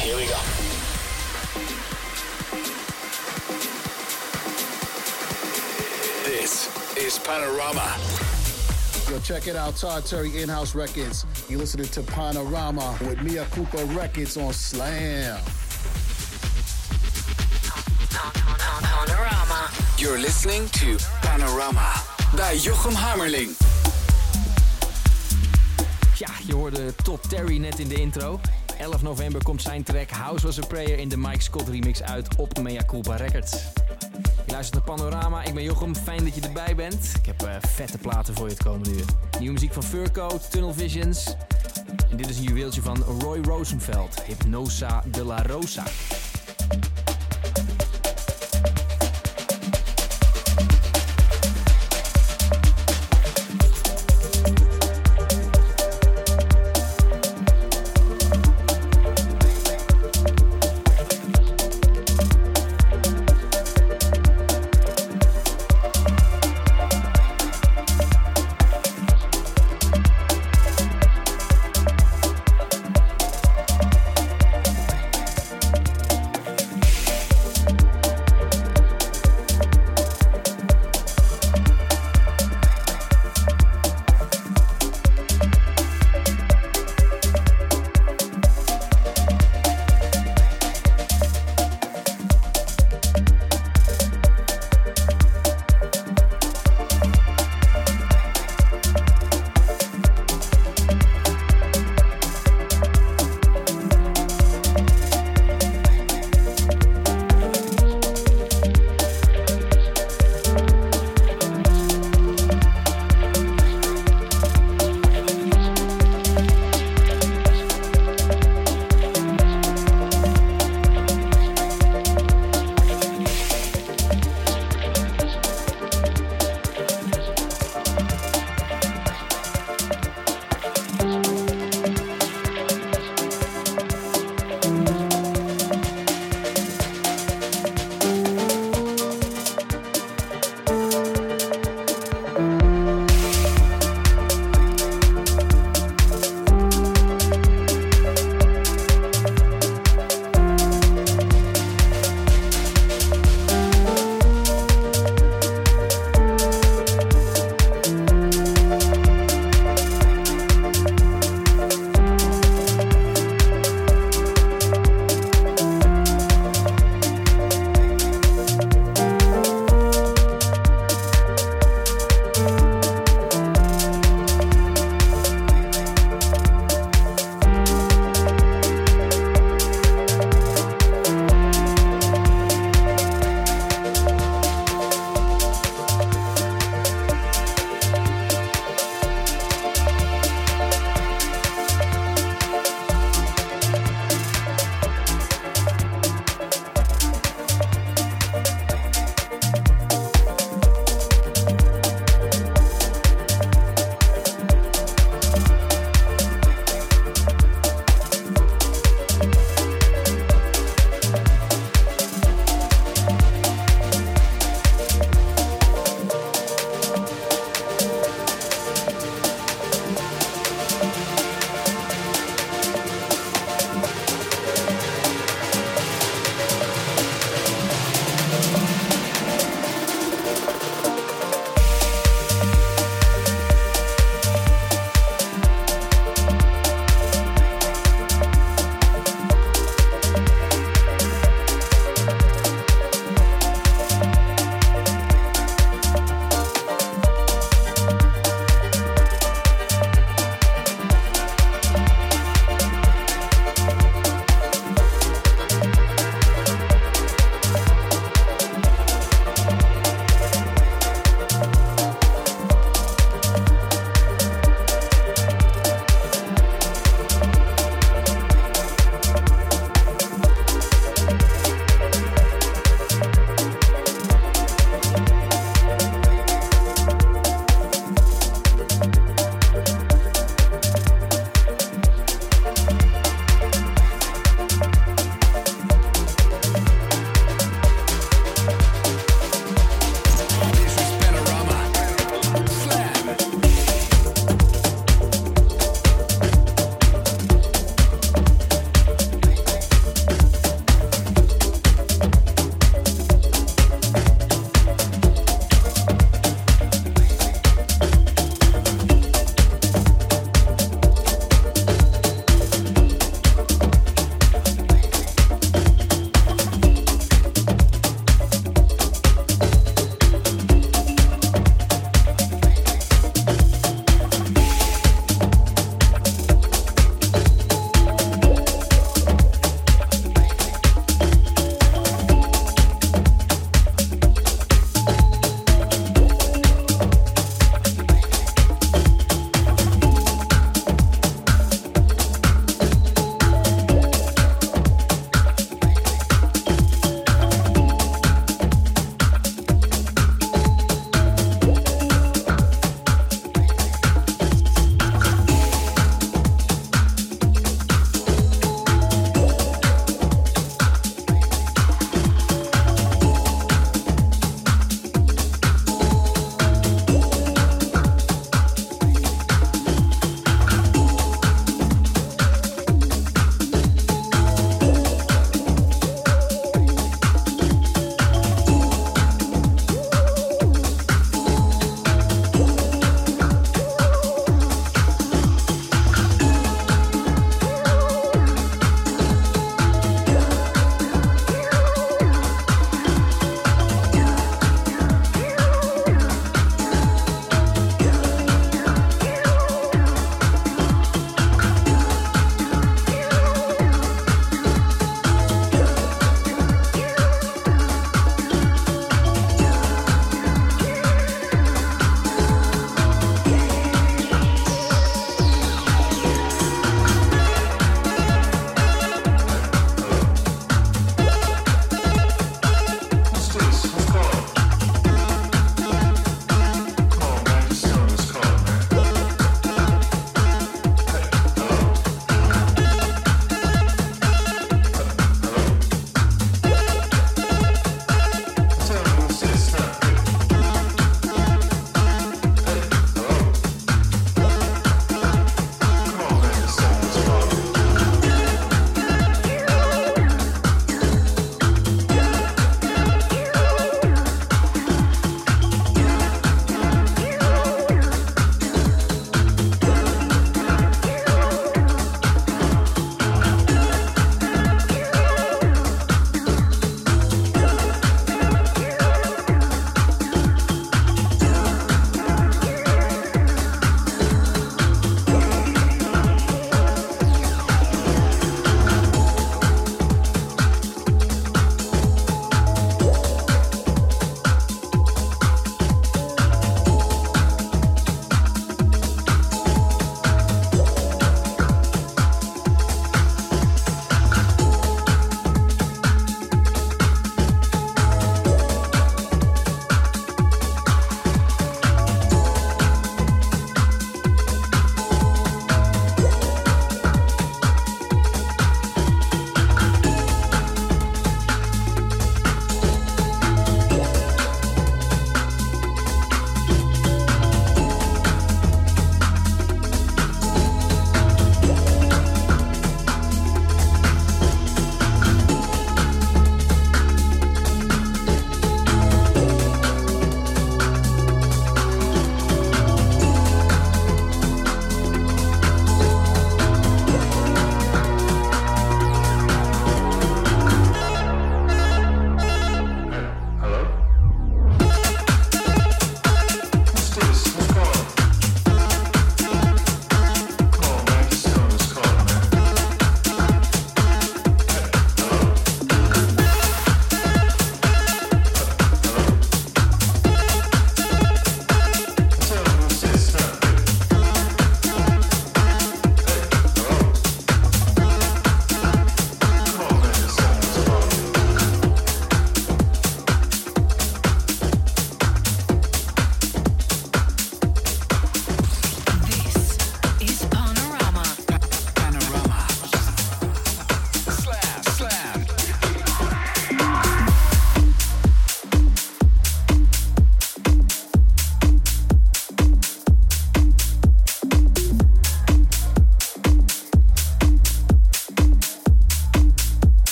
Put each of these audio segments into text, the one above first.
Here we go. This is Panorama. Yo, check it out, Todd Terry In-House Records. You listening to Panorama with Mia Cooper Records on Slam. Panorama. You're listening to Panorama bij Jochem Hammerling. Ja, je hoorde Todd Terry net in de intro. 11 november komt zijn track House Was a Prayer in de Mike Scott remix uit op Mea Culpa Records. Je luistert naar Panorama, ik ben Jochem, fijn dat je erbij bent. Ik heb eh, vette platen voor je het komende uur. Nieuwe muziek van Furco, Tunnel Visions. En dit is een juweeltje van Roy Rosenfeld, Hypnosa de la Rosa.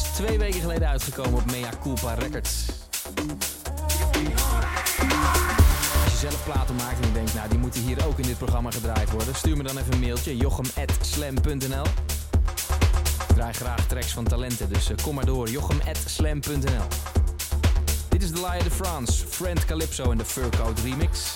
Twee weken geleden uitgekomen op Mea Culpa Records. Als je zelf platen maakt en je denkt, nou die moeten hier ook in dit programma gedraaid worden, stuur me dan even een mailtje, jochem.slam.nl. Ik draai graag tracks van talenten, dus eh, kom maar door, jochem.slam.nl. Dit is The Lion de France, Friend Calypso en de Furcoat remix.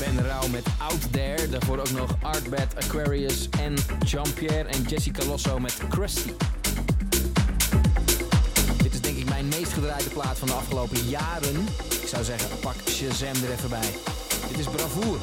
Ben Rauw met Out There. Daarvoor ook nog Artbed, Aquarius en Jean-Pierre en Jessica Losso met Krusty. Dit is denk ik mijn meest gedraaide plaat van de afgelopen jaren. Ik zou zeggen, pak Shazam er even bij. Dit is Bravoer.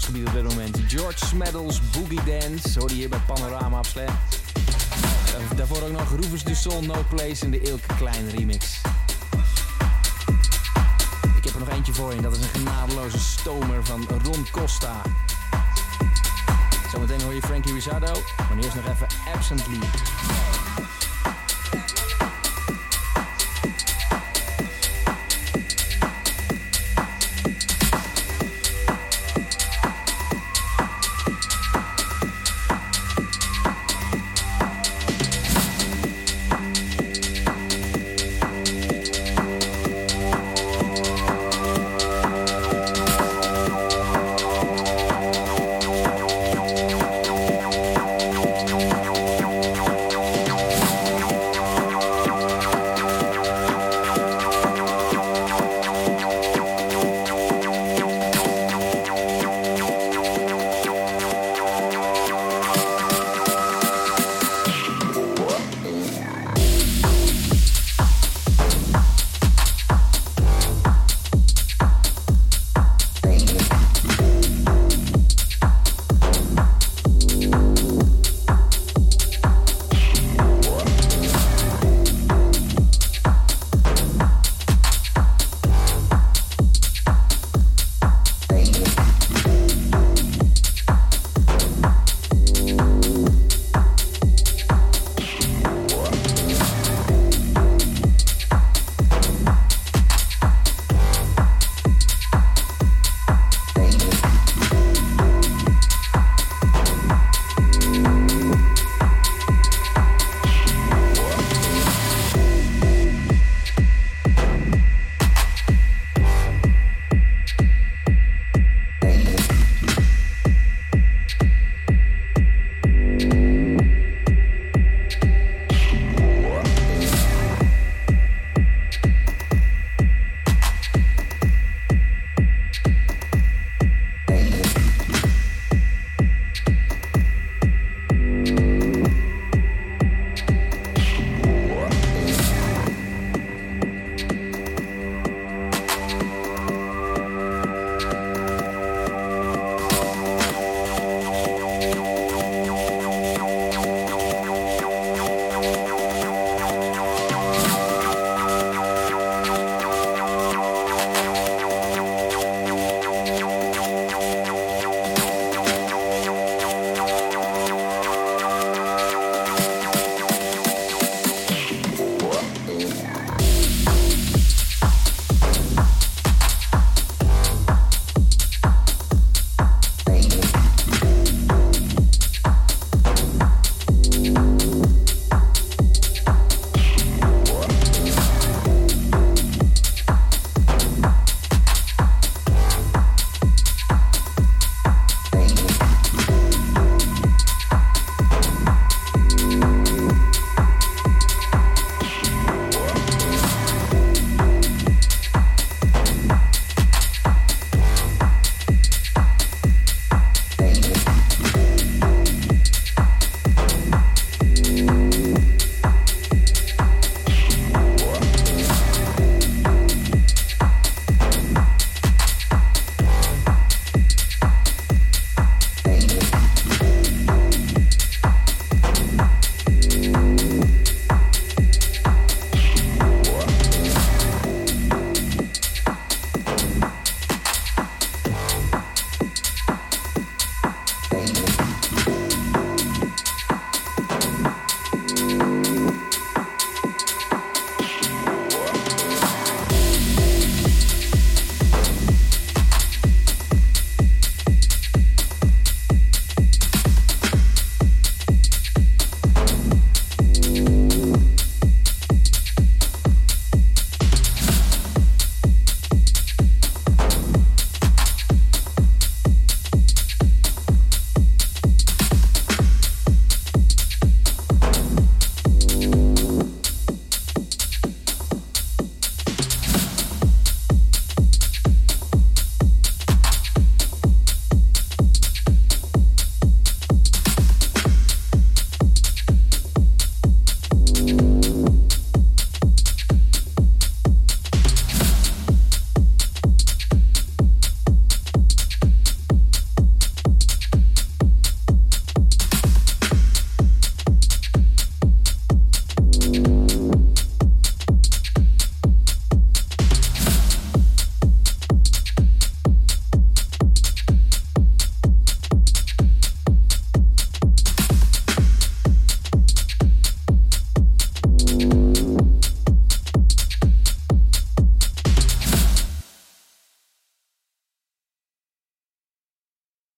Housegebied op dit moment. George Smeddles Boogie Dance hoorde hier bij Panorama op Slam. Uh, daarvoor ook nog Rufus du Sol No Place in de Ilke Klein remix. Ik heb er nog eentje voor je dat is een genadeloze stomer van Ron Costa. Zometeen hoor je Frankie Risado, maar eerst nog even Absently.